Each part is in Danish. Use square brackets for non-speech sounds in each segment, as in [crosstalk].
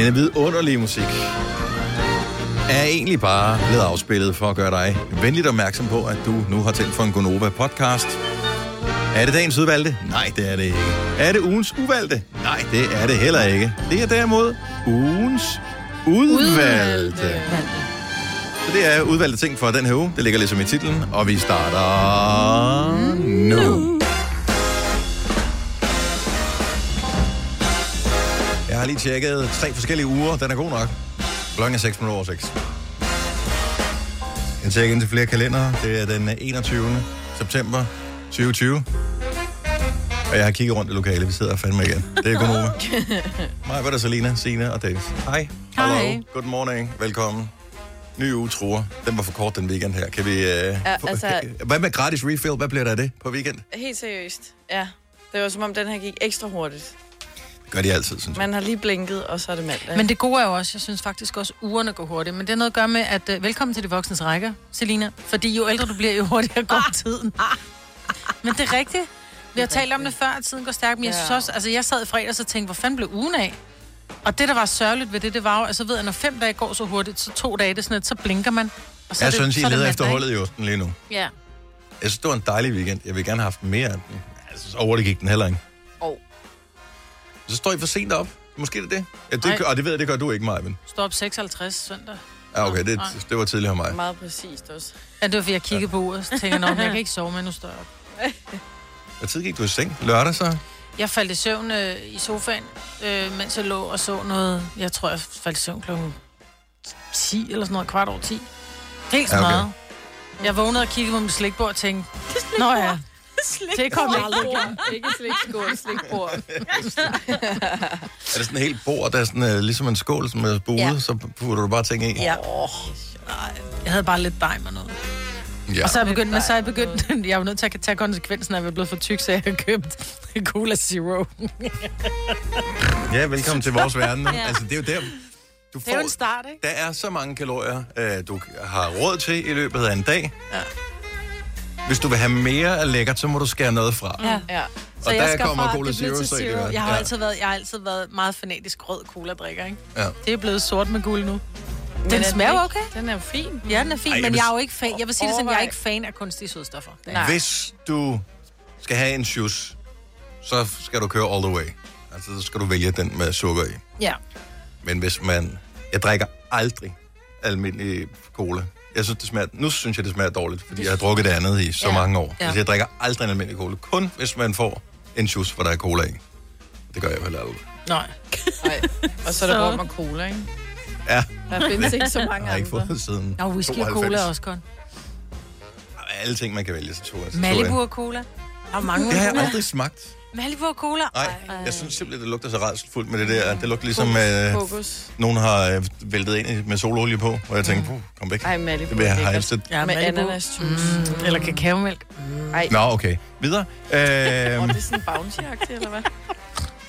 Denne vidunderlige musik er egentlig bare blevet afspillet for at gøre dig venligt opmærksom på, at du nu har tændt for en Gonova podcast. Er det dagens udvalgte? Nej, det er det ikke. Er det ugens uvalgte? Nej, det er det heller ikke. Det er derimod ugens udvalgte. Så det er udvalgte ting for den her uge. Det ligger ligesom i titlen, og vi starter nu. nu. Har lige tjekket tre forskellige uger. Den er god nok. Klokken er 6 minutter over 6. Jeg tjekker ind til flere kalendere. Det er den 21. september 2020. Og jeg har kigget rundt i lokalet. Vi sidder fandme igen. Det er Gunova. [laughs] Mig, hvad der Selina, Signe og Dennis. Hej. Hej. Hello. Good morning. Velkommen. Ny uge, tror. Den var for kort den weekend her. Kan vi... Uh, ja, altså- Hvad med gratis refill? Hvad bliver der af det på weekend? Helt seriøst, ja. Det var som om, den her gik ekstra hurtigt. Det gør de altid, synes jeg. Man har lige blinket, og så er det mandag. Men det gode er jo også, jeg synes faktisk også, ugerne går hurtigt. Men det er noget at gøre med, at uh, velkommen til de voksnes rækker, Selina. Fordi jo ældre du bliver, jo hurtigere [laughs] går tiden. Men det er rigtigt. Vi har talt om det før, at tiden går stærkt. Men jeg synes også, altså jeg sad i fredags og tænkte, hvor fanden blev ugen af? Og det, der var sørgeligt ved det, det var jo, altså ved jeg, når fem dage går så hurtigt, så to dage, det sådan, at så blinker man. Og så Jeg det, synes, I så er leder efter hullet i osten lige nu. Ja. Jeg synes, det var en dejlig weekend. Jeg vil gerne have haft mere af den. Jeg synes, over det gik den heller ikke. Så står I for sent op. Måske er det det. Ja, det gør, og det ved jeg, det gør du ikke, Marvin. Står op 56 søndag. Ja, okay, det, det var tidligere mig. Meget præcist også. Ja, det var fordi, jeg kiggede på uret, så tænkte jeg, "Nå, men jeg kan ikke sove, men nu står jeg op. [laughs] Hvad tid gik du i seng? Lørdag så? Jeg faldt i søvn øh, i sofaen, øh, mens jeg lå og så noget. Jeg tror, jeg faldt i søvn klokken 10 eller sådan noget, kvart over 10. Helt Ja, så okay. meget. Jeg vågnede og kiggede på mit slikbord og tænkte, Nå ja, det kommer jeg aldrig igen. Ikke slikskål, slikbord. Er det sådan en helt bord, der er sådan, uh, ligesom en skål som er buet, ja. Så putter du bare ting i? Ja. Jeg havde bare lidt dej med noget. ja. Og så er jeg begyndt, men så er jeg begyndt, [laughs] jeg var nødt til at tage konsekvensen af, at jeg er blevet for tyk, så jeg har købt [laughs] Cola Zero. ja velkommen til vores verden. [laughs] Ja. Altså, det er jo der, du Det er jo får... en start, ikke? Der er så mange kalorier, øh, du har råd til i løbet af en dag. Ja. Hvis du vil have mere af lækkert, så må du skære noget fra. Ja. Ja. Og der kommer fra Cola Zero til så Zero. her. Jeg har, Ja. altid været, jeg har altid været meget fanatisk rød cola-drikker, ikke? Ja. Det er blevet sort med guld nu. Men Den er smager jo ikke- okay. Den er fin. Ja, den er fin, Ej, men vil- jeg er jo ikke fan. Jeg vil sige det sådan, jeg er ikke fan af kunstige sødstoffer. Nej. Hvis du skal have en juice, så skal du køre all the way. Altså, så skal du vælge den med sukker i. Ja. Men hvis man... Jeg drikker aldrig almindelig cola. Jeg synes, det smager, nu synes jeg, det smager dårligt, fordi jeg har drukket det andet i så Ja. mange år. Ja. Altså, jeg drikker aldrig en almindelig cola. Kun hvis man får en juice, hvor der er cola i. Det gør jeg jo heller aldrig. Nej. Nej. Og så er der rum og cola, ikke? Ja, Der findes ikke så jeg mange har ikke andre. fået det siden Og whisky og 92. cola er også godt. Alle ting, man kan vælge, så tror jeg. Malibu jeg. og cola. Der er mange Det har jeg aldrig smagt. Malibu cola. Nej, jeg synes simpelthen, det lugter så rædselfuldt med det der. Det lugter ligesom, øh, Fokus. nogen har øh, væltet ind i- med sololie på, og jeg tænkte, puh, kom væk. Ej, Malibu. Det vil jeg er have lækkert. Ja, Med Malibu. ananasjuice. Mm, eller kakaomælk. Ej, Nå, okay. Videre. [laughs] og Øh, det er sådan bounty eller hvad?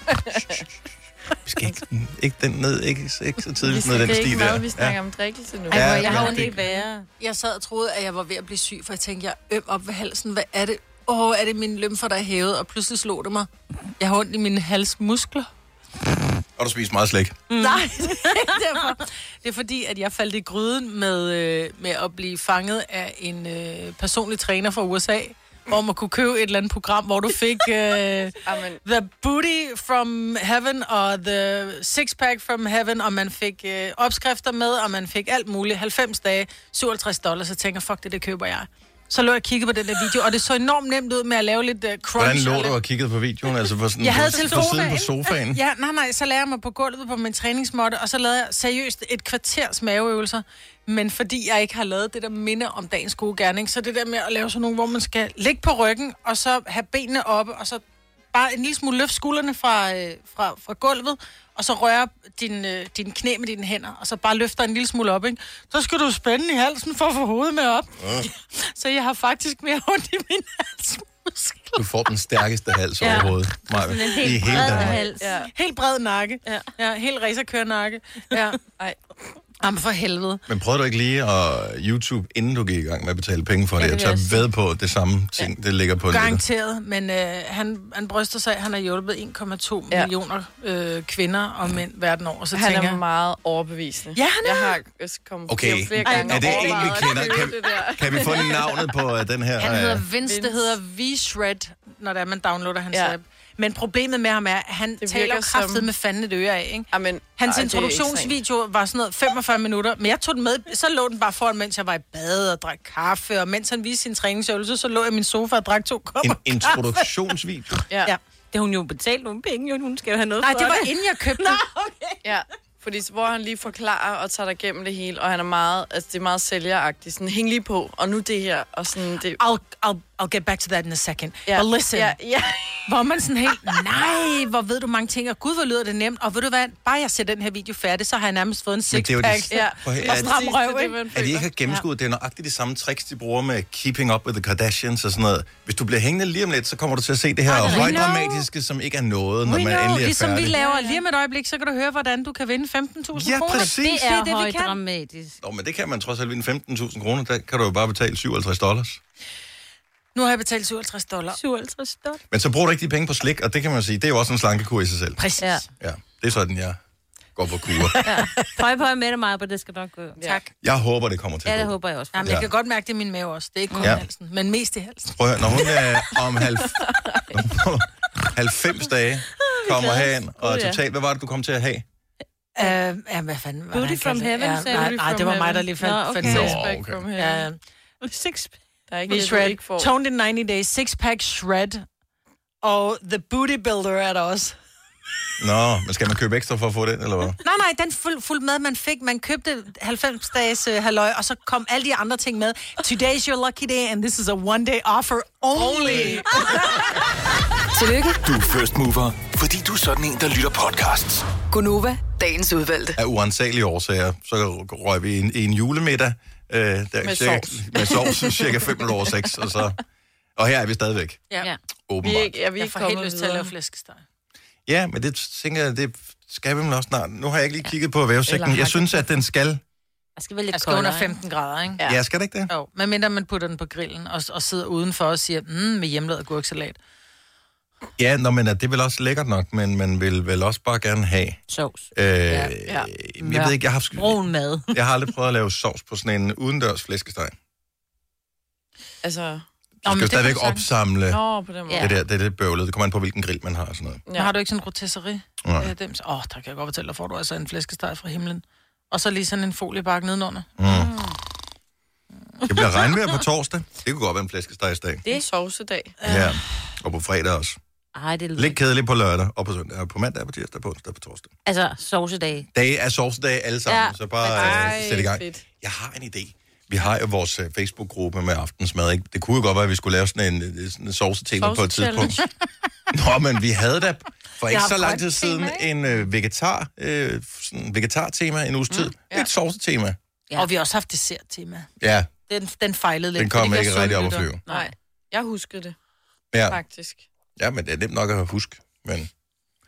[laughs] vi skal ikke, ikke den ned, ikke, ikke så tidligt ned skal den det er sti ikke der. vi snakker om drikkelse nu. Ej, Ja, jeg ja, har det- ondt i være. Jeg sad og troede, at jeg var ved at blive syg, for jeg tænkte, jeg er øm op ved halsen. Hvad er det? Åh, oh, er det mine lymfer, der er hævet? Og pludselig slog det mig. Jeg har ondt i mine halsmuskler. Og du spiser meget slik. Mm. [laughs] Nej, det er derfor. Det er fordi, at jeg faldt i gryden med, øh, med at blive fanget af en øh, personlig træner fra USA, hvor man kunne købe et eller andet program, hvor du fik [laughs] Amen. The Booty from Heaven og The Six Pack from Heaven, og man fik øh, opskrifter med, og man fik alt muligt. 90 dage, 57 dollars, så tænker jeg, fuck det, det køber jeg. Så lå jeg og kiggede på den der video, og det så enormt nemt ud med at lave lidt uh, crunch. Hvordan lå og du og kiggede på videoen? Altså på sådan, Jeg havde telefonen på sofaen? Ja, nej, nej, så lagde jeg mig på gulvet på min træningsmåtte, og så lavede jeg seriøst et kvarters maveøvelser. Men fordi jeg ikke har lavet det der minde om dagens gode gerning, så det der med at lave sådan nogle, hvor man skal ligge på ryggen, og så have benene oppe, og så bare en lille smule løft skuldrene fra, øh, fra, fra gulvet, og så røre din, øh, din knæ med dine hænder, og så bare løfter en lille smule op, ikke? Så skal du spænde i halsen for at få hovedet med op. [laughs] Så jeg har faktisk mere ondt i min halsmuskler. Du får den stærkeste hals Ja. overhovedet, Maja. Sådan en I helt hele bred Danmark. hals. Ja. Helt bred nakke. Ja. ja helt racerkørnakke. Ja. Ej. Jamen for helvede. Men prøvede du ikke lige at YouTube, inden du gik i gang med at betale penge for det? Jeg sige. ved på det samme ting, det ligger på nettet. Garanteret, men øh, han, han bryster sig, af, at han har hjulpet 1,2 ja. Ja. millioner øh, kvinder og mænd verden over. Så Han tænker er meget overbevisende. Ja, han Jeg har også kommet Okay, okay. flere Ej, gange er det kender? købe Kan, kan vi få navnet på øh, den her? han øh, hedder Vince, det Vince. hedder V-Shred, når det er, man downloader hans Ja. app. Men problemet med ham er, at han Det taler virker kraftet som- med fanden et øre af, ikke? Amen, Hans ej, det introduktionsvideo var sådan noget 45 minutter, men jeg tog den med, så lå den bare foran, mens jeg var i bad og drak kaffe, og mens han viste sin træningsøvelse, så lå jeg i min sofa og drak to kopper En introduktionsvideo. Ja. Ja. Det har hun jo betalt nogle penge, jo. Hun skal jo have noget Nej, for det var inden jeg købte [laughs] den. ja. Fordi hvor han lige forklarer og tager dig igennem det hele, og han er meget, altså det er meget sælgeragtigt. Sådan, hæng lige på, og nu det her, og sådan det... I'll, I'll, I'll get back to that in a second. Ja, But listen, Ja, ja. [laughs] hvor man sådan helt, nej, hvor ved du mange ting, og gud, hvor lyder det nemt, og ved du hvad, bare jeg ser den her video færdig, så har jeg nærmest fået en Men det er jo det- sixpack. ja. Og er- stram røv, det er det, ikke? man At de ikke har gennemskuddet, det er nøjagtigt de samme tricks, de bruger med Keeping Up with the Kardashians og sådan noget. Hvis du bliver hængende lige om lidt, så kommer du til at se det her højdramatiske, som ikke er noget, når We man know, endelig er ligesom vi færdig. laver lige om et øjeblik, så kan du høre, hvordan du kan vinde 15.000 Ja, kroner. præcis. Det Det er er, det, vi kan. dramatisk. Nå, men det kan man trods alt vinde 15.000 kroner. Der kan du jo bare betale 57 dollars. Nu har jeg betalt 57 dollar. 57 dollar. Men så bruger du ikke de penge på slik, og det kan man sige, det er jo også en slankekur i sig selv. Præcis. Ja. Ja. Ja, det er sådan, jeg går på kur. [laughs] Prøv på med dig meget, på det skal nok gå. Tak. Jeg håber, det kommer til Ja, at det håber jeg også. Jamen, Ja. jeg kan godt mærke det i min mave også. Det er ikke kun Ja. ja. halsen, men mest i halsen. Prøv at høre, når hun er om halv... [laughs] 90 dage kommer hen, og ja. totalt, hvad var det, du kom til at have? Uh, ja, hvad fanden var Beauty from heaven, ja, sagde nej, du? nej, det var mig, der heaven. lige fandt, Nå, okay. fandt Nå, okay. from here. Ja, [laughs] Six Der er ikke vi det, shred. ikke får. Toned in 90 days, six pack shred. Og The Booty Builder er der også. [laughs] Nå, men skal man købe ekstra for at få den, eller hvad? Nej, nej, den fuld, fuld med, man fik. Man købte 90 dages uh, halløj, og så kom alle de andre ting med. Today's your lucky day, and this is a one-day offer only. [laughs] Tillykke, Du er first mover, fordi du er sådan en, der lytter podcasts. Gunova, dagens udvalgte. Af uansagelige årsager, så røg vi en, en julemiddag. Øh, der Med cirka, sovs. Med sovs, cirka 5 minutter over 6, og så... Og her er vi stadigvæk, Ja. Ja. Vi åbenbart. er ikke, ja, vi er Jeg ikke får helt kommet lyst til at lave flæskesteg. Ja, men det tænker jeg, det skal vi vel også snart. Nu har jeg ikke lige kigget på vævesækken. Eller Jeg synes, at den skal... Jeg skal være lidt Jeg skal under koldere, ikke? 15 grader, ikke? Ja. Ja, skal det ikke det? Jo, medmindre man putter den på grillen og, og sidder udenfor og siger, mm, med hjemmelavet gurksalat. Ja, nå, men det er vel også lækkert nok, men man vil vel også bare gerne have... Sovs. Øh, Ja. Jeg ved ikke, jeg har, Brun mad. [laughs] jeg har aldrig prøvet at lave sovs på sådan en udendørs flæskesteg. Altså, Du skal jo stadigvæk opsamle nå, på den måde. Ja. det der, det er lidt bøvlet. Det kommer an på, hvilken grill man har og sådan noget. Ja. Har du ikke sådan en rotisserie? Nej. Øh? Åh, oh, der kan jeg godt fortælle dig, får du altså en flæskesteg fra himlen. Og så lige sådan en foliebakke nedenunder. Det bliver regnvejr på torsdag. Det kunne godt være en flæskestegsdag. Det er sovsedag. Ja. Og på fredag også. Ej, det er Lidt kedeligt på lørdag og på søndag. Og på mandag, på tirsdag, på onsdag og på torsdag. Altså, sovsedag. Dage er sovsedage alle sammen, Ja. så bare Ej, øh, sæt i gang. fedt. Jeg har en idé. Vi har jo vores øh, Facebook-gruppe med aftensmad, ikke? Det kunne jo godt være, at vi skulle lave sådan en, øh, sådan en sovsetema på et tidspunkt. Nå, men vi havde da for ikke så lang tid siden tema, en øh, vegetar, øh, sådan vegetar-tema en uges tid. Det er et sovsetema. Ja. Ja. Og vi har også haft dessert-tema. Ja, Den, den fejlede lidt. den kom ikke rigtig op at flyve. Nej, jeg huskede det, Ja. faktisk. Ja, men det er nemt nok at huske. Men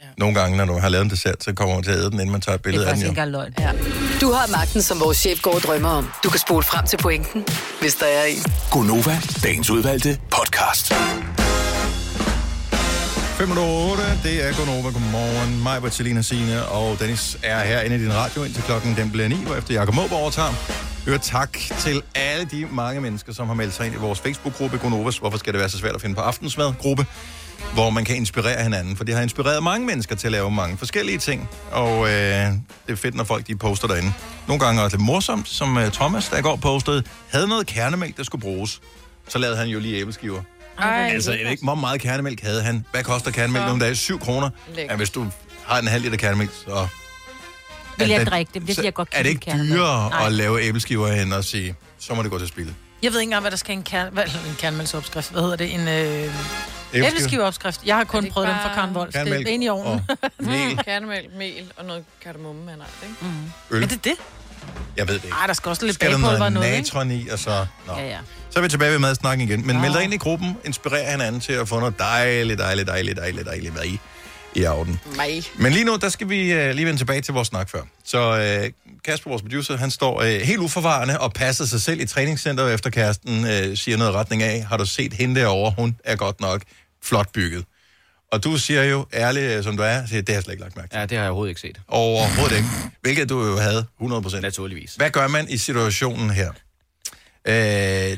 ja. nogle gange, når du har lavet en dessert, så kommer man til at æde den, inden man tager et Det er billede af den. faktisk Jo. ikke engang løgn. Ja. Du har magten, som vores chef går og drømmer om. Du kan spole frem til pointen, hvis der er en. Gonova, dagens udvalgte podcast. 5 8, det er Gunova. Godmorgen. Mig, Bertalina Signe og Dennis er herinde i din radio indtil klokken den bliver 9, hvor efter Jacob Måb overtager. Hør tak til alle de mange mennesker, som har meldt sig ind i vores Facebook-gruppe Gonovas. Hvorfor skal det være så svært at finde på aftensmad-gruppe? Hvor man kan inspirere hinanden, for det har inspireret mange mennesker til at lave mange forskellige ting. Og øh, det er fedt, når folk de poster derinde. Nogle gange er det lidt morsomt, som øh, Thomas, der i går postede, havde noget kernemælk, der skulle bruges. Så lavede han jo lige æbleskiver. Ej, Altså, jeg ved ikke, hvor meget kernemælk havde han. Hvad koster kernemælk nogle dage? 7 kroner. Ja, hvis du har en halv liter kernemælk, så... Vil jeg drikke det? Det bliver godt Er det ikke dyrere Nej. at lave æbleskiver hen og sige, så må det gå til spil? Jeg ved ikke engang, hvad der skal en, kern, hvad, en kernmælksopskrift. Hvad hedder det? En øh, æbleskiveopskrift. Jeg har kun prøvet dem fra bare Karen Wolf. Det er en i ovnen. [laughs] mel, Kernemælk, mel og noget kardemomme, han har det, ikke? øl. Er det det? Jeg ved det ikke. Ej, der skal også lidt Skal der bagpulver og noget noget, ikke? natron i, og så... Nå. Ja, ja. Så er vi tilbage ved madsnakken igen. Men meld dig ind i gruppen, inspirer hinanden til at få noget dejligt, dejligt, dejligt, dejligt, dejligt mad i, i aften. Men lige nu, der skal vi uh, lige vende tilbage til vores snak før. Så uh, Kasper, vores producer, han står øh, helt uforvarende og passer sig selv i træningscenteret, efter kæresten øh, siger noget retning af, har du set hende derovre? Hun er godt nok flot bygget. Og du siger jo, ærligt øh, som du er, siger, det har jeg slet ikke lagt mærke til. Ja, det har jeg overhovedet ikke set. Overhovedet ikke. Hvilket du jo havde 100%. Naturligvis. Hvad gør man i situationen her? Øh,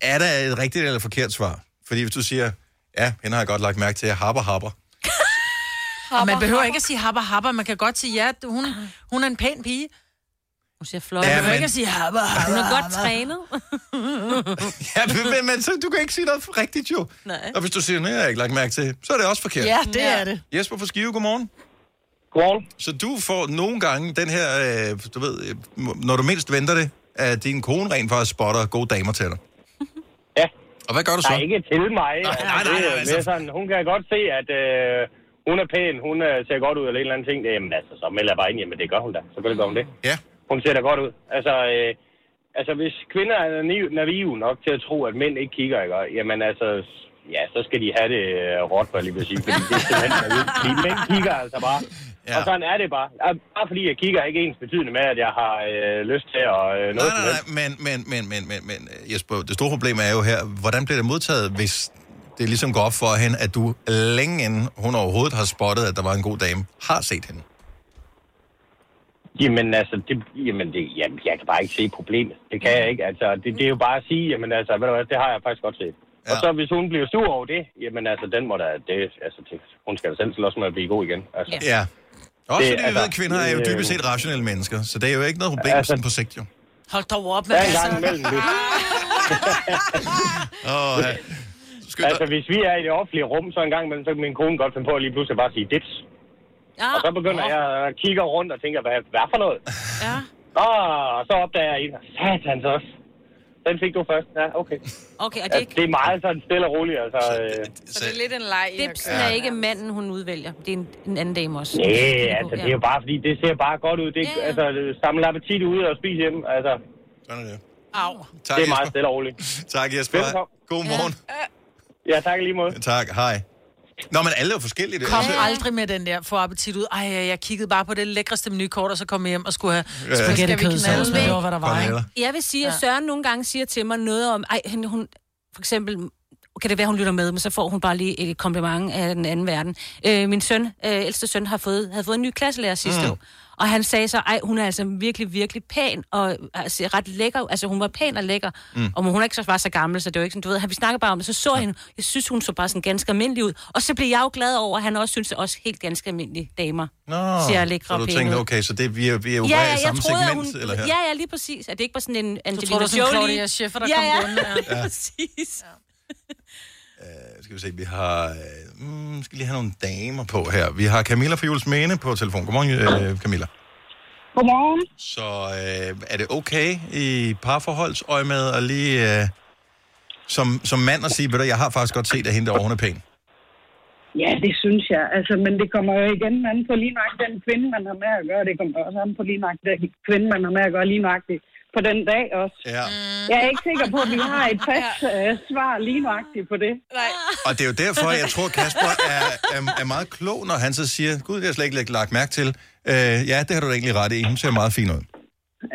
er der et rigtigt eller forkert svar? Fordi hvis du siger, ja, hende har jeg godt lagt mærke til, happer, happer. Og man behøver ikke at sige habber, habber. Man kan godt sige, ja, hun, hun er en pæn pige. Hun siger flot. Man Ja, men- ikke at sige habber, habber. Hun er godt trænet. [laughs] Ja, men, men, så, du kan ikke sige noget rigtigt jo. Nej. Og hvis du siger, nej, jeg har ikke lagt mærke til, så er det også forkert. Ja, det er det. Jesper fra Skive, godmorgen. Godmorgen. Så du får nogle gange den her, øh, du ved, øh, når du mindst venter det, at din kone rent faktisk spotter gode damer til dig. [laughs] Ja. Og hvad gør du så? Nej, ikke til mig. Nej, Altså, nej, nej, det nej, altså- sådan, hun kan godt se, at øh, hun er pæn, hun øh, ser godt ud, eller en eller anden ting. Jamen altså, så melder jeg bare ind, jamen det gør hun da. Så gør hun det. Ja. Hun ser da godt ud. Altså, øh, altså hvis kvinder er naive, nok til at tro, at mænd ikke kigger, ikke? Jamen altså, ja, så skal de have det øh, råt, jeg lige vil sige. Fordi det er simpelthen. [laughs] Fordi mænd kigger altså bare. Ja. Og sådan er det bare. Bare fordi jeg kigger er ikke ens betydende med, at jeg har øh, lyst til at øh, noget Nej, nej, nej, men, men, men, men, men, men øh, Jesper, det store problem er jo her, hvordan bliver det modtaget, hvis det ligesom går op for hende, at du længe inden hun overhovedet har spottet, at der var en god dame, har set hende? Jamen altså, det, jamen, det, jamen, jeg kan bare ikke se problemet. Det kan jeg ikke. Altså, det, det er jo bare at sige, jamen altså, ved du hvad, det har jeg faktisk godt set. Ja. Og så hvis hun bliver sur over det, jamen altså, den må da, det, altså, det, hun skal da selv slås med at blive god igen. Altså. Ja. Ja. Også Det- fordi vi altså, ved, at kvinder er jo det- dybest set rationelle mennesker, så det er jo ikke noget problem Altså- sådan på sigt, jo. Hold dog op med Der er en det. gang imellem. Hvis, [laughs] Åh, ja. Skynd altså, hvis vi er i det offentlige rum, så en gang imellem, så kan min kone godt finde på at lige pludselig bare sige dips. Ja. Og så begynder jeg at kigge rundt og tænker, hvad, hvad for noget? ja. Ah, og så opdager jeg en, satans også. Den fik du først. Ja, okay. Okay, og det er ikke... det er meget sådan stille og roligt. Altså, øh, Så det er lidt en leg, Dipsen er ikke manden, hun udvælger. Det er en, en anden dame også. Nej, altså, det er jo bare fordi, det ser bare godt ud. Det, Ja. ja. altså, samle appetit ude og spise hjemme. Altså, Sådan er det. Au. Tak, det er meget stille og roligt. Tak, Jesper. Velkommen. God morgen. Ja, tak i lige måde. Tak, hej. Nå, men alle er jo forskellige. Det- Kom altså- aldrig med den der, få appetit ud. Ej, jeg kiggede bare på det lækreste menukort, og så kom jeg hjem og skulle have Ja. spaghetti Skal vi knalde kødsovs, men med? det var, hvad der var, ikke? Jeg vil sige, at Søren nogle gange siger til mig noget om... Ej, hun, hun for eksempel kan det være, hun lytter med, men så får hun bare lige et kompliment af den anden verden. Øh, min søn, øh, ældste søn, har fået, havde fået en ny klasselærer sidste mm. år. Og han sagde så, ej, hun er altså virkelig, virkelig pæn, og altså, ret lækker. Altså, hun var pæn og lækker. Mm. Og hun er ikke så, var så gammel, så det var ikke sådan, du ved, han, vi snakker bare om det, så så jeg hende. Jeg synes, hun så bare sådan ganske almindelig ud. Og så blev jeg jo glad over, at han også synes, at også helt ganske almindelige damer Nå, Ser lækre så du pæne tænkte, ud. okay, så det, vi er, vi er jo Ja, bare ja, i jeg samme troede, segment, hun... eller her? Ja, ja, lige præcis. At det ikke var sådan en Du Angelina tror, du er sådan Jolie. Claudia Schiffer, der ja, kom ja. gående. [laughs] Ja. ja. præcis. Skal vi se, vi har... Øh, mm, skal lige have nogle damer på her. Vi har Camilla fra Jules Mene på telefon. Godmorgen, øh, Camilla. Godmorgen. Så øh, er det okay i parforholdsøje med at lige... Øh, som, som mand at sige, ved du, jeg har faktisk godt set, at hende derovre er pæn. Ja, det synes jeg. Altså, men det kommer jo igen an på lige nok den kvinde, man har med at gøre. Det kommer også an på lige nok den kvinde, man har med at gøre lige nøjagtigt på den dag også. Ja. Jeg er ikke sikker på, at vi har et fast øh, svar lige nøjagtigt på det. Nej. Og det er jo derfor, jeg tror, Kasper er, er, er meget klog, når han så siger, gud, det har jeg slet ikke lagt mærke til. Øh, ja, det har du da egentlig ret i. Hun ser meget fin ud.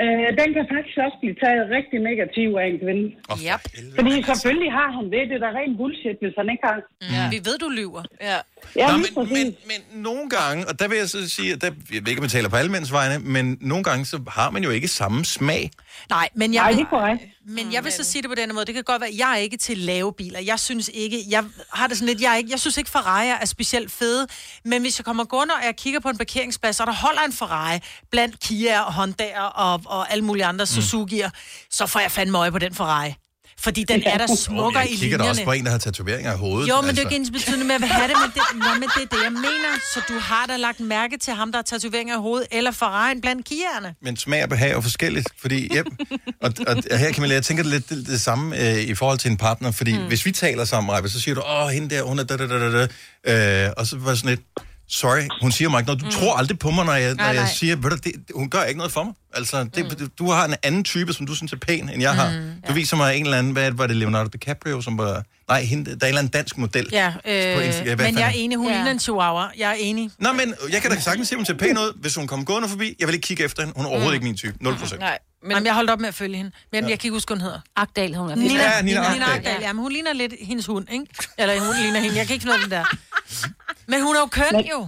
Øh, den kan faktisk også blive taget rigtig negativ af en kvinde. Oh, Yep. Fordi selvfølgelig har han det. Det er da rent bullshit, hvis han ikke har. Ja. Vi ved, du lyver. Ja. Ja, Nå, men, men, men nogle gange, og der vil jeg så sige, at der, jeg ved ikke, om jeg taler på alle mænds vegne, men nogle gange, så har man jo ikke samme smag. Nej, men jeg, Nej, det er korrekt. men jeg vil så sige det på denne måde. Det kan godt være, at jeg er ikke til lave biler. Jeg synes ikke, jeg har det sådan lidt, jeg, er ikke, jeg synes ikke Ferrari er specielt fede. Men hvis jeg kommer gående, og jeg kigger på en parkeringsplads, og der holder en Ferrari blandt Kia og Honda og, og alle mulige andre Suzuki'er, så får jeg fandme øje på den Ferrari. Fordi den er der smukker jeg i kigger da også på linjerne. en, der har tatoveringer i hovedet. Jo, men det er altså. jo ikke ens betydende med, at jeg have det, men det, nå, men det er det, jeg mener. Så du har da lagt mærke til ham, der har tatoveringer i hovedet, eller Ferrari'en blandt Kia'erne. Men smag og behag er forskelligt, fordi, yep, og, og her kan man jeg tænker lidt det, det samme øh, i forhold til en partner, fordi mm. hvis vi taler sammen, Rebbe, så siger du, åh, hende der, hun er da, da, da, da, da, øh, og så var sådan lidt, sorry, hun siger mig ikke noget. Du mm. tror aldrig på mig, når jeg, når Nej, jeg nej. siger, ved du, det, hun gør ikke noget for mig. Altså, det, mm. du har en anden type, som du synes er pæn, end jeg har. Mm, du viser mig en eller anden, hvad var det, Leonardo DiCaprio, som var... Nej, hende, der er en eller anden dansk model. Ja, På øh, Instagram, hvad men jeg er enig, hun Ja. ligner en chihuahua. Jeg er enig. Nå, men jeg kan da sagtens se, at hun ser pæn ud, hvis hun kommer gående forbi. Jeg vil ikke kigge efter hende. Hun er overhovedet ikke min type. 0 procent. Nej, men. Jamen, jeg holdt op med at følge hende. Men ja. jeg kan ikke huske, hun hedder. Agdal, hun er Nina, Ja, Nina Nina, Agdal. Agdal. Ja, men hun ligner lidt hendes hund, ikke? Eller hun ligner hende. Jeg kan ikke finde den der. Men hun er jo køn, jo.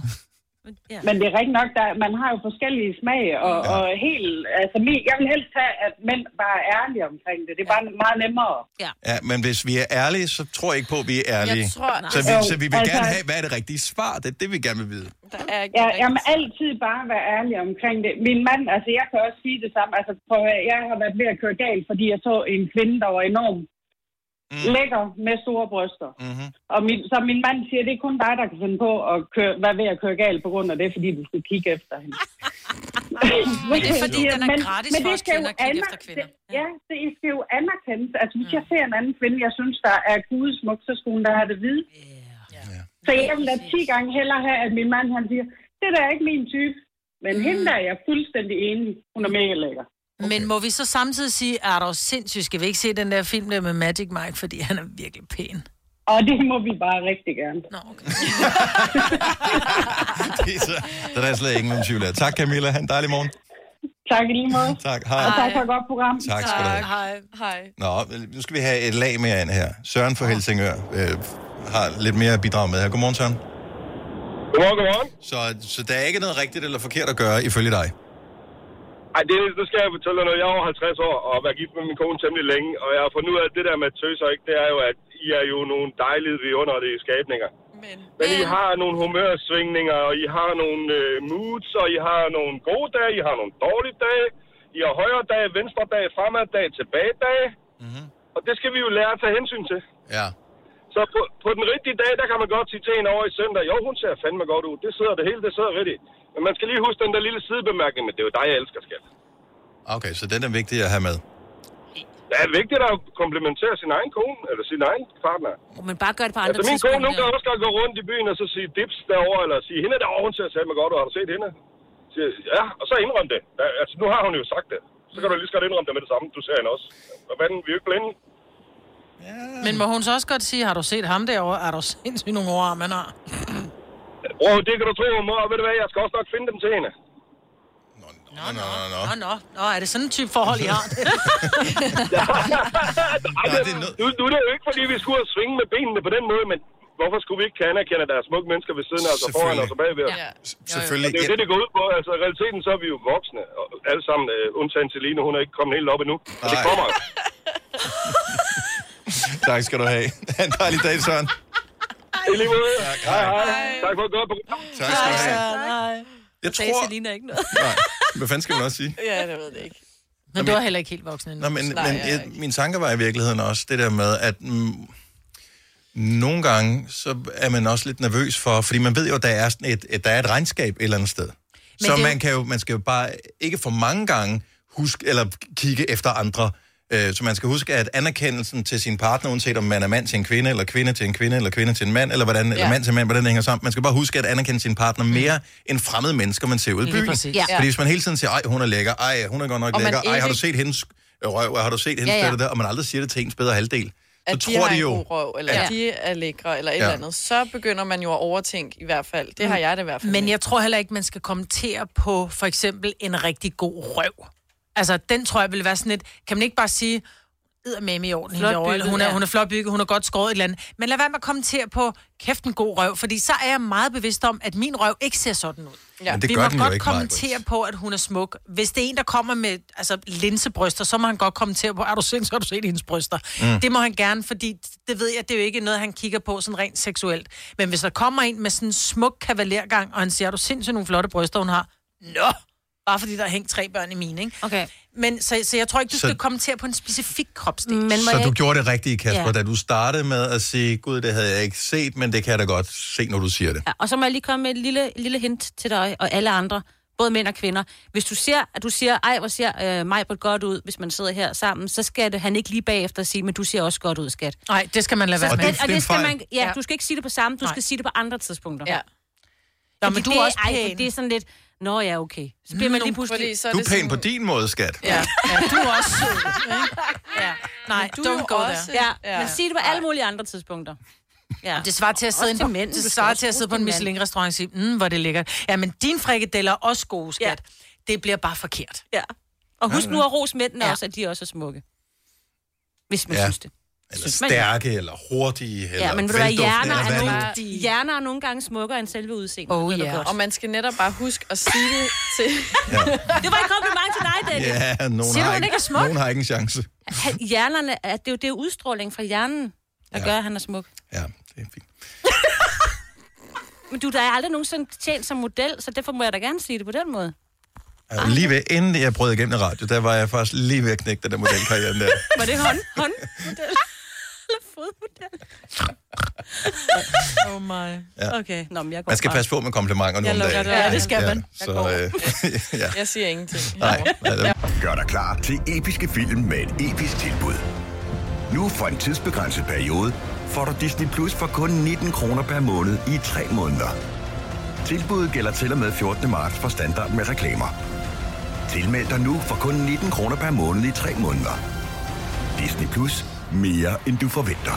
Ja. Men det er rigtigt nok, der, man har jo forskellige smag, og, ja. og helt, altså, jeg vil helst have, at mænd bare er ærlige omkring det. Det er bare meget nemmere. Ja, men hvis vi er ærlige, så tror jeg ikke på, at vi er ærlige. jeg tror, Så vi, så vi vil altså- gerne have, hvad er det rigtige svar? Det er det, vi gerne vil vide. der er ikke Ja, jeg må altid bare være ærlig omkring det. Min mand, altså jeg kan også sige det samme. Altså, for, jeg har været ved at køre galt, fordi jeg så en kvinde, der var enormt mm. lækker med store bryster. Mm-hmm. Og min, så min mand siger, det er kun dig, der kan finde på at køre, være ved at køre galt på grund af det, fordi du skal kigge efter hende. [laughs] Men det er fordi, den er gratis for os skal jo kvinder at kigge efter kvinder. Det, ja, det skal jo anerkendes. Altså, hvis jeg ser en anden kvinde, jeg synes, der er gudesmuk, så skulle hun da have det vide. Så jeg vil da 10 gange hellere have, at min mand han siger, det der er ikke min type. Men hende der er jeg fuldstændig enig. Hun er mega lækker. Okay. Men må vi så samtidig sige, er der sindssygt, skal vi ikke se den der film der med Magic Mike, fordi han er virkelig pæn. Og det må vi bare rigtig gerne. Nå, okay. [laughs] Det er så, der er slet ikke nogen tvivl af. Tak, Camilla. Ha' en dejlig morgen. Tak i lige måde. [laughs] Tak. Hej. Og tak for et godt program. Tak skal du have. Hej. Hej. Nå, nu skal vi have et lag mere ind her. Søren fra Helsingør øh, har lidt mere at bidrage med her. Godmorgen, Søren. Godmorgen, godmorgen. Så, så der er ikke noget rigtigt eller forkert at gøre, ifølge dig? Ej, det, nu skal jeg fortælle dig noget. Jeg er over 50 år og har været gift med min kone temmelig længe, og jeg har fundet ud af, at det der med tøser, ikke, det er jo, at I er jo nogle dejlige vidunderlige skabninger. Men, Men I har nogle humørsvingninger, og I har nogle øh, moods, og I har nogle gode dage, I har nogle dårlige dage. I har højre dage, venstre dage, fremad dage, tilbage dage. Mm-hmm. Og det skal vi jo lære at tage hensyn til. Ja. Så på, på den rigtige dag, der kan man godt sige til en over i center, jo, hun ser fandme godt ud. Det sidder det hele, det sidder rigtigt. Men man skal lige huske den der lille sidebemærkning, men det er jo dig, jeg elsker, skat. Okay, så den er vigtig at have med. Det er vigtigt at komplimentere sin egen kone, eller sin egen partner. Men bare gør det på andre Altså min kone, hun kan også godt gå rundt i byen og så sige dips derovre, eller sige, hende derovre, hun ser fandme godt ud, har du set hende? Siger, ja, og så indrøm det. Altså, nu har hun jo sagt det. Så kan du lige så godt indrømme det med det samme. Du ser hende også. Og hvad er den, vi er jo ikke blinde. Men må hun så også godt sige, har du set ham derovre? Er du sindssygt nogle overarm, han har? Bror, det kan du tro, mor. Og ved du hvad, jeg skal også nok finde dem til hende. Nå, nå, nå, nå. Nå, nå. Nå, er det sådan en type forhold, I har? [laughs] Ej, Nej, det, er nu, nu er det jo ikke, fordi vi skulle svinge med benene på den måde, men hvorfor skulle vi ikke kan anerkende, at der er smukke mennesker ved siden af os og foran os og bagved os? ja. Selvfølgelig. Det er jo det, det går ud på. Altså, i realiteten så er vi jo voksne. Og alle sammen, uh, undtagen til Line, hun er ikke kommet helt op endnu. Men det kommer. [laughs] Tak skal du have. [laughs] Ha' en dejlig dag, Søren. I lige måde. Hej, hej. Tak for et godt program. Tak skal du have. Nej. Jeg Sagde tror... Selina ikke noget. Nej, hvad fanden skal man også sige? ja, det ved jeg ikke. Men du er heller ikke helt voksen endnu. Nå, men, Nej, men jeg jeg, min tanke var i virkeligheden også det der med, at mm, nogle gange, så er man også lidt nervøs for, fordi man ved jo, at der er, sådan et, et, der er et regnskab et eller andet sted. Men så det man, kan jo, man skal jo bare ikke for mange gange huske, eller kigge efter andre. Øh, Så man skal huske, at anerkendelsen til sin partner, uanset om man er mand til en kvinde, eller kvinde til en kvinde, eller kvinde til en mand, eller, hvordan, ja. eller mand til en mand, hvordan det hænger sammen. Man skal bare huske at anerkende sin partner mere end fremmede mennesker, man ser ud i byen. præcis. Ja. Fordi hvis man hele tiden siger, ej, hun er lækker, ej, hun er godt nok Og lækker, ej, har du set hendes røv, har du set hendes Ja, ja, der, og man aldrig siger det til ens bedre halvdel, så At de tror har de en jo... god røv, eller Ja. at de er lækre, eller et Ja. eller andet. Så begynder man jo at overtænke i hvert fald. Det har jeg det i hvert fald. Men jeg tror heller ikke, man skal kommentere på for eksempel en rigtig god røv. Altså, den tror jeg vil være sådan et... Kan man ikke bare sige, med i orden, Flot bygget, hun er, ja. hun er flot bygget, hun er godt skåret et eller andet. Men lad være med at kommentere på, kæft en god røv, fordi så er jeg meget bevidst om, at min røv ikke ser sådan ud. Ja. Men det vi gør må den godt ikke, kommentere Maj-Brit. på, at hun er smuk. Hvis det er en, der kommer med altså, linsebryster, så må han godt kommentere på, er du sindssygt, har du set hendes bryster? Mm. Det må han gerne, fordi det ved jeg, det er jo ikke noget, han kigger på sådan rent seksuelt. Men hvis der kommer en med sådan en smuk kavalergang, og han siger, er du sindssygt nogle flotte bryster, hun har? Nå! Bare fordi der er hængt tre børn i mine, ikke? Okay. Men så, så jeg tror ikke, du Så- skal kommentere på en specifik kropsdel. Men Så jeg du gjorde det rigtige, Kasper, Ja. da du startede med at sige, gud, det havde jeg ikke set, men det kan jeg da godt se, når du siger det. Ja, og så må jeg lige komme med et lille, lille hint til dig og alle andre, både mænd og kvinder. Hvis du ser, at du siger, ej, hvor ser øh, mig på godt ud, hvis man sidder her sammen, så skal det, han ikke lige bagefter sige, men du ser også godt ud, skat. Nej, det skal man lade være Og med. og det en det skal man, ja, Ja. du skal ikke sige det på samme, du Nej. skal sige det på andre tidspunkter. Ja. Nå, men du det, er også ej, pæn. det er sådan lidt, nå ja, okay. Så bliver man lige pludselig... Fordi så er Du er det pæn sådan, på din måde, skat. Ja, Ja, du er også sød. ikke? [laughs] Ja. Nej, du er don't go også... there. Ja, men sig det på alle mulige andre tidspunkter. Ja. Det svarer til at sidde, på, mænd. Det svarer til at sidde på en. Michelin-restaurant og sige, mm, hvor er det lækkert. Ja, men din frikadeller er også gode, skat. Det bliver bare forkert. ja. Og husk nu at rose mændene Ja. også, at de også er smukke. Hvis man Ja. synes det. Eller Synes man- stærke, eller hurtige, eller Ja, men ved du hvad, velduftende, hjerner eller er, nogle, det hjerner er nogle gange smukkere end selve udseendet. Oh, ja. Og man skal netop bare huske at sige det til... Det var et kompliment til dig, Daniel. Ja, nogen Siger har, ikke, ikke er smuk? nogen har ikke en chance. Han- Hjernerne, er, det er jo det er udstråling fra hjernen, der Ja. gør, at han er smuk. Ja, det er fint. [laughs] Men du, der er aldrig nogensinde tjent som model, så derfor må jeg da gerne sige det på den måde. Var lige ved, inden jeg brød igennem radio, der var jeg faktisk lige ved at knække den der modelkarriere der. Var det hånd, håndmodel? [laughs] Fodmodel? [laughs] Oh my. Ja. Okay, nå, men jeg går Man skal passe på med komplimenter nu Jeg om lukker dagen. det. Ja, det skal man. Ja, så, øh, [laughs] ja. Jeg siger ingenting. Nej, nej, det- Gør dig klar til episke film med et episk tilbud. Nu for en tidsbegrænset periode får du Disney Plus for kun 19 kroner per måned i 3 måneder. Tilbuddet gælder til og med 14. marts for standard med reklamer. Tilmeld dig nu for kun 19 kroner per måned i 3 måneder. Disney Plus. Mere end du forventer.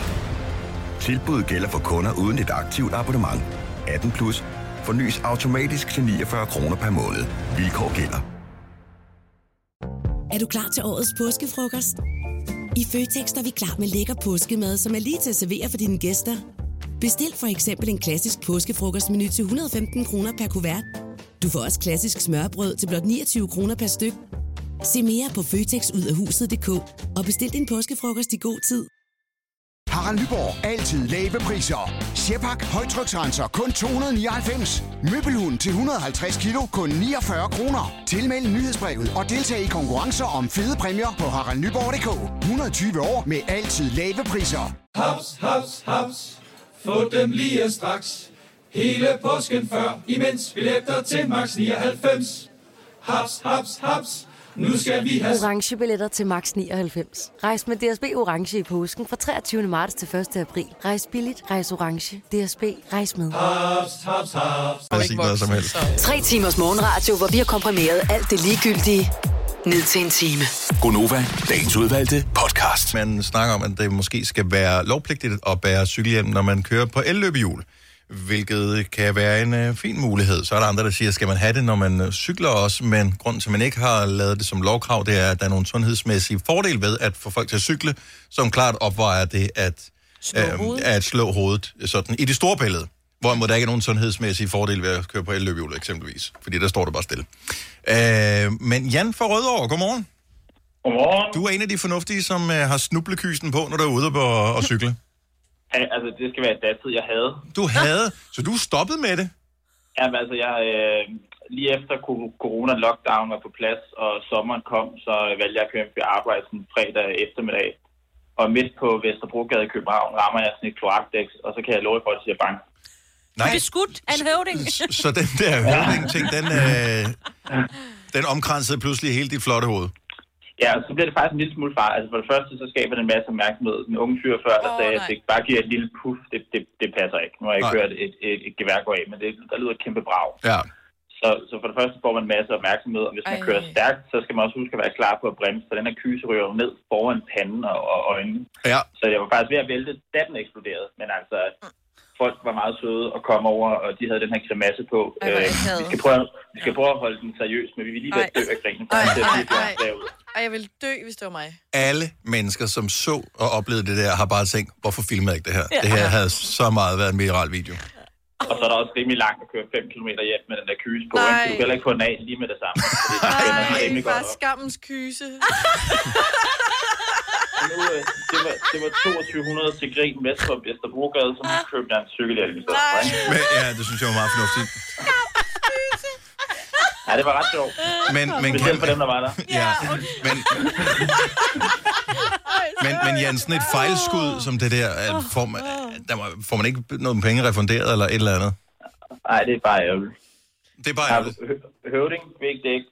Tilbuddet gælder for kunder uden et aktivt abonnement. 18 plus. Fornyes automatisk til 49 kroner per måned. Vilkår gælder. Er du klar til årets påskefrokost? I Føtex er vi klar med lækker påskemad, som er lige til at servere for dine gæster. Bestil for eksempel en klassisk påskefrokostmenu til 115 kroner per kuvert. Du får også klassisk smørbrød til blot 29 kroner per styk. Se mere på føtexudafhuset.dk og bestil din påskefrokost i god tid. Harald Nyborg. Altid lave priser. Sjehpak. Højtryksrenser. Kun 299. Møbelhund til 150 kilo. Kun 49 kroner. Tilmeld nyhedsbrevet og deltag i konkurrencer om fede præmier på haraldnyborg.dk. 120 år med altid lave priser. Haps, haps, haps. Få dem lige straks. Hele påsken før, imens billetter til max 99. Haps, haps, haps. Nu skal vi have... Orange billetter til max 99. Rejs med DSB Orange i påsken fra 23. marts til 1. april. Rejs billigt, rejs orange. DSB, rejs med. Haps, haps, haps. Jeg sige noget som helst. Tre timers morgenradio, hvor vi har komprimeret alt det ligegyldige ned til en time. Gonova, dagens udvalgte podcast. Man snakker om, at det måske skal være lovpligtigt at bære cykelhjelm, når man kører på elløbehjul, hvilket kan være en øh, fin mulighed. Så er der andre, der siger, skal man have det, når man øh, cykler også, men grunden til, at man ikke har lavet det som lovkrav, det er, at der er nogle sundhedsmæssige fordele ved at få folk til at cykle, som klart opvejer det at, øh, at slå hovedet sådan, i det store billede. Hvorimod der ikke er nogen sundhedsmæssige fordele ved at køre på elløbehjul eksempelvis, fordi der står det bare stille. Øh, men Jan fra Rødovre, godmorgen. Godmorgen. Du er en af de fornuftige, som øh, har snublekysten på, når du er ude på at cykle. Ja, altså, det skal være datid, jeg havde. Du havde, så du stoppede med det? Jamen, altså, jeg, øh, lige efter co- corona-lockdown var på plads, og sommeren kom, så valgte jeg at køre på arbejde sådan fredag eftermiddag. Og midt på Vesterbrogade i København rammer jeg sådan et kloakdæks, og så kan jeg love for, at det siger bang. Nej. Det er skudt af en høvding. Så den der høvding-ting, den, øh, den omkransede pludselig hele dit flotte hoved. Ja, og så bliver det faktisk en lille smule far. Altså for det første, så skaber det en masse opmærksomhed. Den unge fyr før, der oh, sagde, at nej. det bare giver et lille puff, det, det, det passer ikke. Nu har jeg ikke Nej. hørt et, et, et gevær gå af, men det, der lyder et kæmpe brag. Ja. Så, så for det første får man en masse opmærksomhed, og hvis man Ej. kører stærkt, så skal man også huske at være klar på at bremse, for den her kyse ryger ned foran panden og, og øjnene. Ja. Så jeg var faktisk ved at vælte, da den eksploderede. Men altså, folk var meget søde og kom over, og de havde den her grimasse på. Ej, Øh, vi, skal prøve, vi skal prøve at holde den seriøs, men vi vil lige være dø af grinen. Ej, ej, ej. Ej, jeg ville dø, hvis det var mig. Alle mennesker, som så og oplevede det der, har bare tænkt, hvorfor filmer jeg ikke det her? Det her havde så meget været en viral video. Og så er der også rimelig langt at køre 5 km hjem med den der kyse på. Nej. Du kan heller ikke få den af lige med det samme. [laughs] Fordi den spænder sådan Ej, rimelig bare skammens kyse. [laughs] Nu, øh, det, var, det var 2200 til grin vest for Vesterbrogade, som købte jeg en cykelhjelm i stedet for. ikke? Men, ja, det synes jeg var meget fornuftigt. Ja, det var ret sjovt. Men, men, Specielt for dem, der var der. Ja, men, men, men Jan, sådan et fejlskud som det der, får man, der må- får man ikke noget penge refunderet eller et eller andet? Nej, det er bare ærgerligt. Det er bare ærgerligt. hø- høvding, vigtigt ikke.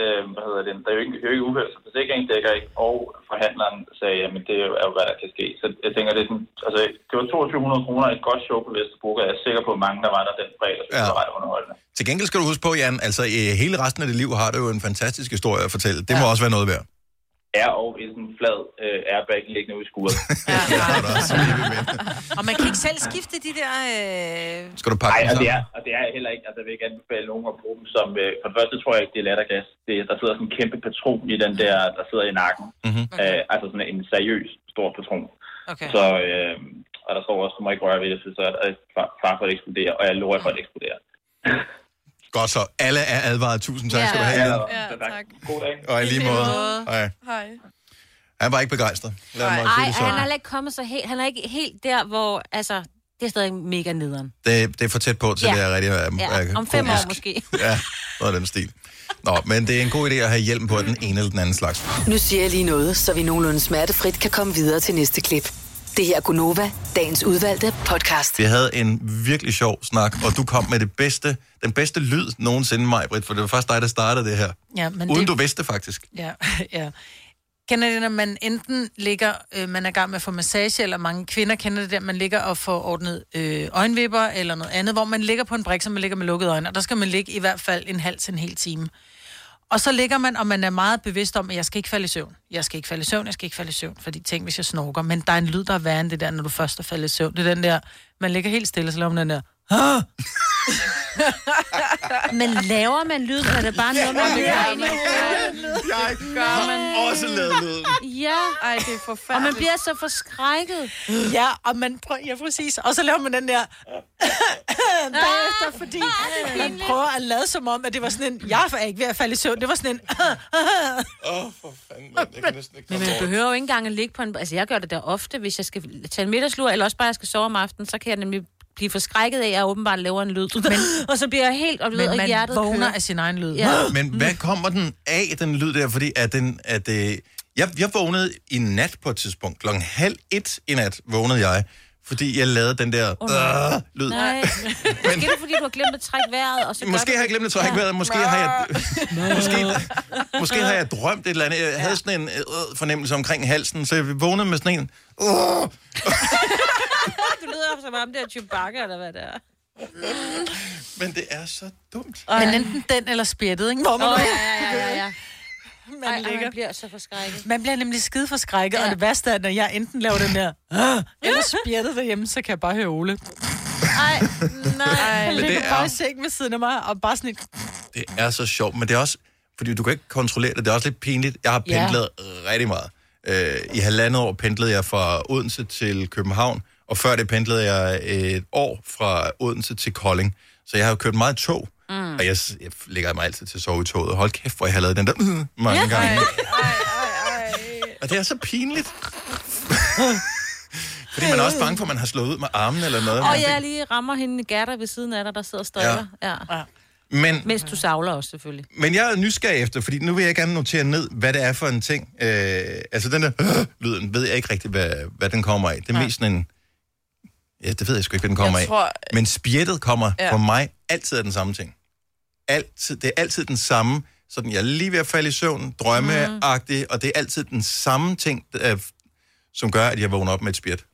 Øh, hvad hedder det, der er jo ikke, det er jo ikke uheld, så forsikringen dækker ikke, og forhandleren sagde, at det er jo, hvad der kan ske. Så jeg tænker, det, er sådan, altså, det var 2200 kroner et godt show på Vesterbro, og jeg er sikker på, at mange, der var der den fredag, så det var ret underholdende. Til gengæld skal du huske på, Jan, altså hele resten af dit liv har du jo en fantastisk historie at fortælle. Det må også være noget værd. Er og i sådan en flad øh, airbag liggende ude i skuret. [laughs] [laughs] Og man kan ikke selv skifte de der... Øh... Skal du pakke Nej, dem og det, er, og det er heller ikke, altså jeg vil ikke anbefale nogen at bruge dem som, øh, for det første tror jeg ikke, det er lattergas. Det, der sidder sådan en kæmpe patron i den der, der sidder i nakken. Mm-hmm. Øh, altså sådan en seriøs stor patron. Okay. Så, øh, og der står også, du må ikke røre ved det, så er der far, for at det eksploderer, og jeg lover for at det eksploderer. Godt så. Alle er advaret. Tusind tak skal du have, Jan. Ja, tak. God dag. Og i lige måde. Hej. Hej. Han var ikke begejstret. Lad mig sige Ej, det han er ikke kommet så helt... Han er ikke helt der, hvor... Altså, det er stadig mega nederen. Det, det er for tæt på til, Ja. det er rigtig er, Ja, er om fem år måske. [laughs] Ja, noget af den stil. Nå, men det er en god idé at have hjelm på den ene eller den anden slags. Nu siger jeg lige noget, så vi nogenlunde smertefrit kan komme videre til næste klip. Det her er Gunova, dagens udvalgte podcast. Vi havde en virkelig sjov snak, og du kom med det bedste, den bedste lyd nogensinde, mig, Britt, for det var først dig, der startede det her. Ja, men Uden det... du vidste faktisk. Ja, [laughs] ja. Kender det, når man enten ligger, øh, man er i gang med at få massage, eller mange kvinder kender det der, man ligger og får ordnet øh, øjenvipper eller noget andet, hvor man ligger på en brik, som man ligger med lukkede øjne, og der skal man ligge i hvert fald en halv til en hel time. Og så ligger man, og man er meget bevidst om, at jeg skal ikke falde i søvn. Jeg skal ikke falde i søvn, jeg skal ikke falde i søvn, fordi tænk, hvis jeg snorker. Men der er en lyd, der er værre end det der, når du først er faldet i søvn. Det er den der, man ligger helt stille, så laver man den der! Men laver man lyd, er det bare noget, man hører ja, ind i Jeg Gør man også lavet lyden. Ja. Ej, det er forfærdeligt. Og man bliver så forskrækket. Ja, og man prøver, ja, præcis. Og så laver man den der [laughs] bagefter, fordi man prøver at lade som om, at det var sådan en, jeg er ikke ved at falde i søvn, det var sådan en, [laughs] Åh, for fanden, man. Jeg kan næsten ikke Men man behøver jo ikke engang at ligge på en... Altså, jeg gør det der ofte, hvis jeg skal tage en middagslur, eller også bare, jeg skal sove om aftenen, så kan jeg nemlig blive forskrækket af, at jeg åbenbart laver en lyd. Men, [laughs] og så bliver jeg helt, og, Men og man hjertet vågner kører. af sin egen lyd. Ja. [laughs] Men hvad kommer den af, den lyd der? Fordi at den, at, øh, jeg, jeg vågnede i nat på et tidspunkt. Klokken halv et i nat vågnede jeg, fordi jeg lavede den der nej. øh, lyd. Nej. [laughs] Måske er det, fordi du har glemt at trække vejret, og så Måske har jeg glemt at trække vejret, måske har jeg, måske, måske har jeg drømt et eller andet. Jeg havde sådan en øh, fornemmelse omkring halsen, så jeg vågnede med sådan en... Øh, [laughs] Du lyder som om det er Chewbacca, eller hvad det er. men det er så dumt. Men enten den eller spjættet, ikke? Hvor man, Åh, ja, ja, ja, ja. man Ej, ej, ligger. man bliver så forskrækket. Man bliver nemlig skide forskrækket, ja. og det værste er, når jeg enten laver den der, eller spjættet derhjemme, så kan jeg bare høre Ole. Ej, nej. Han Men det ligger er- bare i sengen ved siden af mig, og bare sådan et... Det er så sjovt, men det er også... Fordi du kan ikke kontrollere det. Det er også lidt pinligt. Jeg har Ja. pendlet rigtig meget. Øh, I halvandet år pendlede jeg fra Odense til København, og før det pendlede jeg et år fra Odense til Kolding. Så jeg har jo kørt meget tog, mm. og jeg, jeg lægger mig altid til at sove i toget. Hold kæft, hvor jeg har lavet den der mm, mange Ja. gange. Og det er så pinligt. [laughs] Fordi man er også bange for, at man har slået ud med armen eller noget. Og jeg lige rammer hende i gærter ved siden af dig, der sidder og støjer. Ja. ja. Men, Mens du savler også, selvfølgelig. Men jeg er nysgerrig efter, fordi nu vil jeg gerne notere ned, hvad det er for en ting. Øh, altså den der øh, lyden, ved jeg ikke rigtigt, hvad, hvad den kommer af. Det er mest sådan en... Ja, det ved jeg sgu ikke, hvad den kommer Jeg af. tror- Men spjættet kommer Ja. for mig altid af den samme ting. Altid, det er altid den samme, sådan jeg er lige ved at falde i søvn, drømmeagtig, mm. og det er altid den samme ting, der, som gør, at jeg vågner op med et spjæt.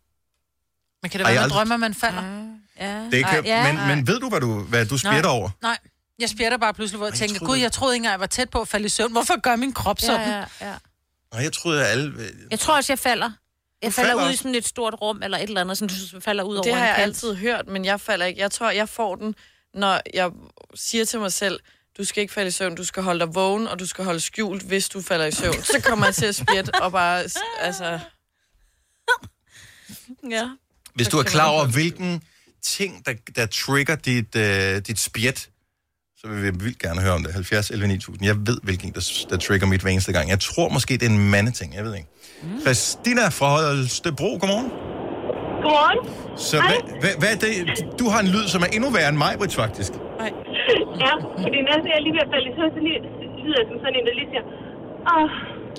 Men kan det være, man aldrig- drømmer, man falder? Ja. Det kan, ja. men, men ved du, hvad du, hvad du spjætter Nej. over? Nej, jeg spjætter bare pludselig, hvor jeg jeg tænker, troede- gud, jeg troede ikke engang, jeg var tæt på at falde i søvn. Hvorfor gør min krop sådan? Ja, ja, ja. Nej, jeg troede, at alle... Jeg tror også, jeg falder. Jeg falder falder ud i sådan et stort rum, eller et eller andet, som du falder ud over Det har jeg altid hørt, men jeg falder ikke. Jeg tror, jeg får den, når jeg siger til mig selv, du skal ikke falde i søvn, du skal holde dig vågen, og du skal holde skjult, hvis du falder i søvn. Så kommer jeg til at spjætte og bare, altså... [laughs] Ja. Hvis du er klar over, hvilken ting, der, der trigger dit, øh, dit spjæt, så vil vi vildt gerne høre om det. 70 11 9000. Jeg ved, hvilken der, der trigger mit hver eneste gang. Jeg tror måske, det er en mandeting. Jeg ved ikke. Mm. Christina fra Holstebro, godmorgen. Godmorgen. Så hvad, hvad, hvad er det? Du har en lyd, som er endnu værre end mig, Britt, faktisk. [laughs] Ja, fordi når jeg er lige ved at falde i søvn, så lige- lyder jeg som sådan en, der lige siger, åh,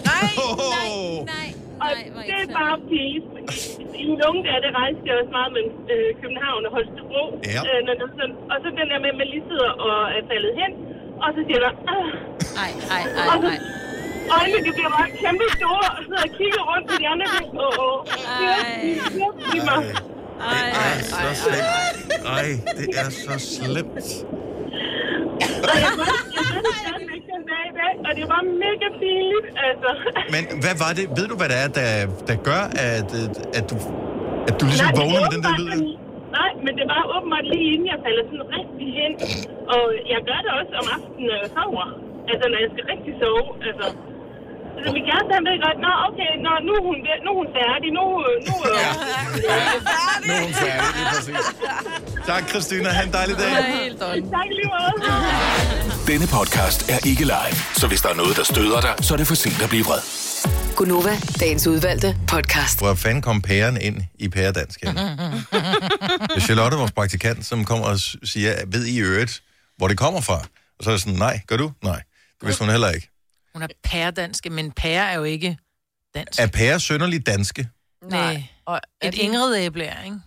Nej, [laughs] oh. nej, og det er bare fordi i mine unge der, det rejste jeg også meget mellem øh, København og Holstebro. Ja. Øh, når det, sådan, og så den der med, at man lige sidder og er faldet hen, Og så siger der, "Ah." Nej, nej, nej, nej. Øjnene, de bliver bare kæmpe store, og sidder og kigger rundt på de andre. Åh, åh, det mig. Det er så slemt. Ej, det er så slemt. Og jeg var, jeg var det stadigvæk den dag i dag, og det var mega pinligt, altså. Men hvad var det? Ved du, hvad det er, der, der gør, at, at, du, at du ligesom vågner er med den der lyd? Nej, men det var åbenbart lige inden jeg falder sådan rigtig hen. Og jeg gør det også om aftenen, når jeg sover. Altså, når jeg skal rigtig sove. Altså, altså min kæreste, han ved godt, nå, okay, nå, nu, er hun, nu er hun færdig, nu, [laughs] nu er ja. Nu er hun færdig, lige præcis. Tak, Christina. Ha' en dejlig dag. [laughs] Tak lige meget. Denne podcast er ikke live, så hvis der er noget, der støder dig, så er det for sent at blive vred. Gunova, dagens udvalgte podcast. Hvor fanden kom pæren ind i pæredansk? Det er [laughs] Charlotte, vores praktikant, som kommer og siger, ved I øvrigt, hvor det kommer fra? Og så er det sådan, nej, gør du? Nej. Det vidste hun heller ikke. Hun er pæredanske, men pære er jo ikke dansk. Er pærer sønderligt danske? Nej. Og Et Ingrid æble er, ikke?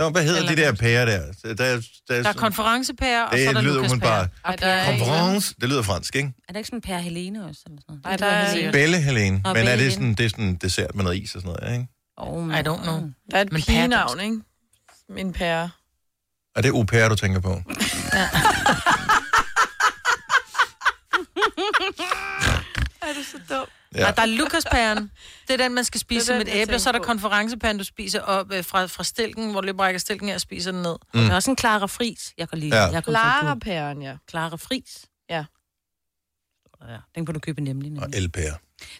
Jo, hvad hedder Eller de der pærer der? Der, der, der, Der er konferencepære, og så er det der lyder Lukas umiddelbart. pære. Ej, der er ikke- Conference, det lyder fransk, ikke? Er der ikke sådan en Per Helene også? Eller sådan noget? Nej, der er. Belle Helene. Nå, Men er det sådan, det er sådan en dessert med noget is og sådan noget, ikke? Oh, I don't know. Der er et Men pigenavn, ikke? En pære. Er det au pair, du tænker på? Er [laughs] du så dum? Ja. Ja. Der er Lukaspæren. Det er den, man skal spise den, et jeg æble. og Så er der konferencepæren, du spiser op øh, fra, fra stilken, hvor du lige brækker stilken af og spiser den ned. Mm. Der er også en Clara Fris, jeg kan lide. Ja. Jeg kan Clara pæren, ja. Clara Fris. Ja. Ja, den kan du købe nemlig. Og nemlig. elpære.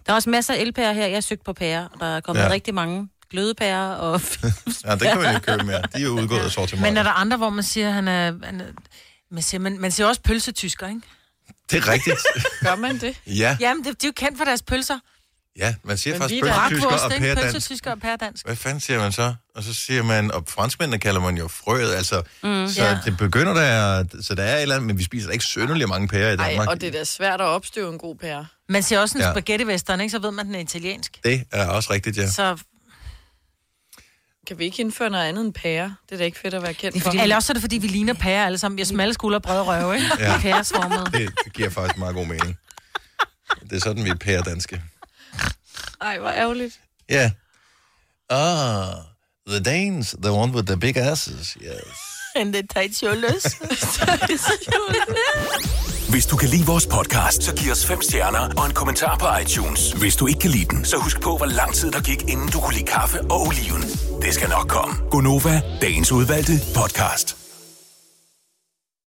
Der er også masser af elpærer her. Jeg har søgt på pærer, og der er kommet Ja. rigtig mange glødepærer. Og... [laughs] Ja, det kan man ikke købe mere. De er udgået af sortiment. Men er der andre, hvor man siger, han er... Han er man siger, man, man siger også pølsetysker, ikke? Det er rigtigt. [laughs] Gør man det? Ja, Jamen, det, de er jo kendt for deres pølser. ja. Man siger Men faktisk er pølsetysker og pæredansk. Pølsetysker og pæredansk. Hvad fanden siger man så? Og så siger man, og franskmændene kalder man jo frøet, altså, Mm. så Ja. det begynder der, så der er et eller andet, men vi spiser da ikke sønderlig mange pærer i Ej, Danmark. og det er da svært at opstøve en god pære. Man siger også en Ja. ja. spaghetti western, ikke? Så ved man, den er italiensk. Det er også rigtigt, ja. Så Kan vi ikke indføre noget andet end pære? Det er da ikke fedt at være kendt for. Eller også er det, fordi vi ligner pære alle sammen. Vi har smalle skuldre og brede røve, ikke? Ja. Pæresvormet. Det, det giver faktisk meget god mening. Det er sådan, vi er pæredanske. Ej, hvor ærgerligt. Ja. Ah, the Danes, the one with the big asses, yes. [laughs] And the tight shoulders. [laughs] Hvis du kan lide vores podcast, så giv os fem stjerner og en kommentar på iTunes. Hvis du ikke kan lide den, så husk på, hvor lang tid der gik, inden du kunne lide kaffe og oliven. Det skal nok komme. Gonova, dagens udvalgte podcast.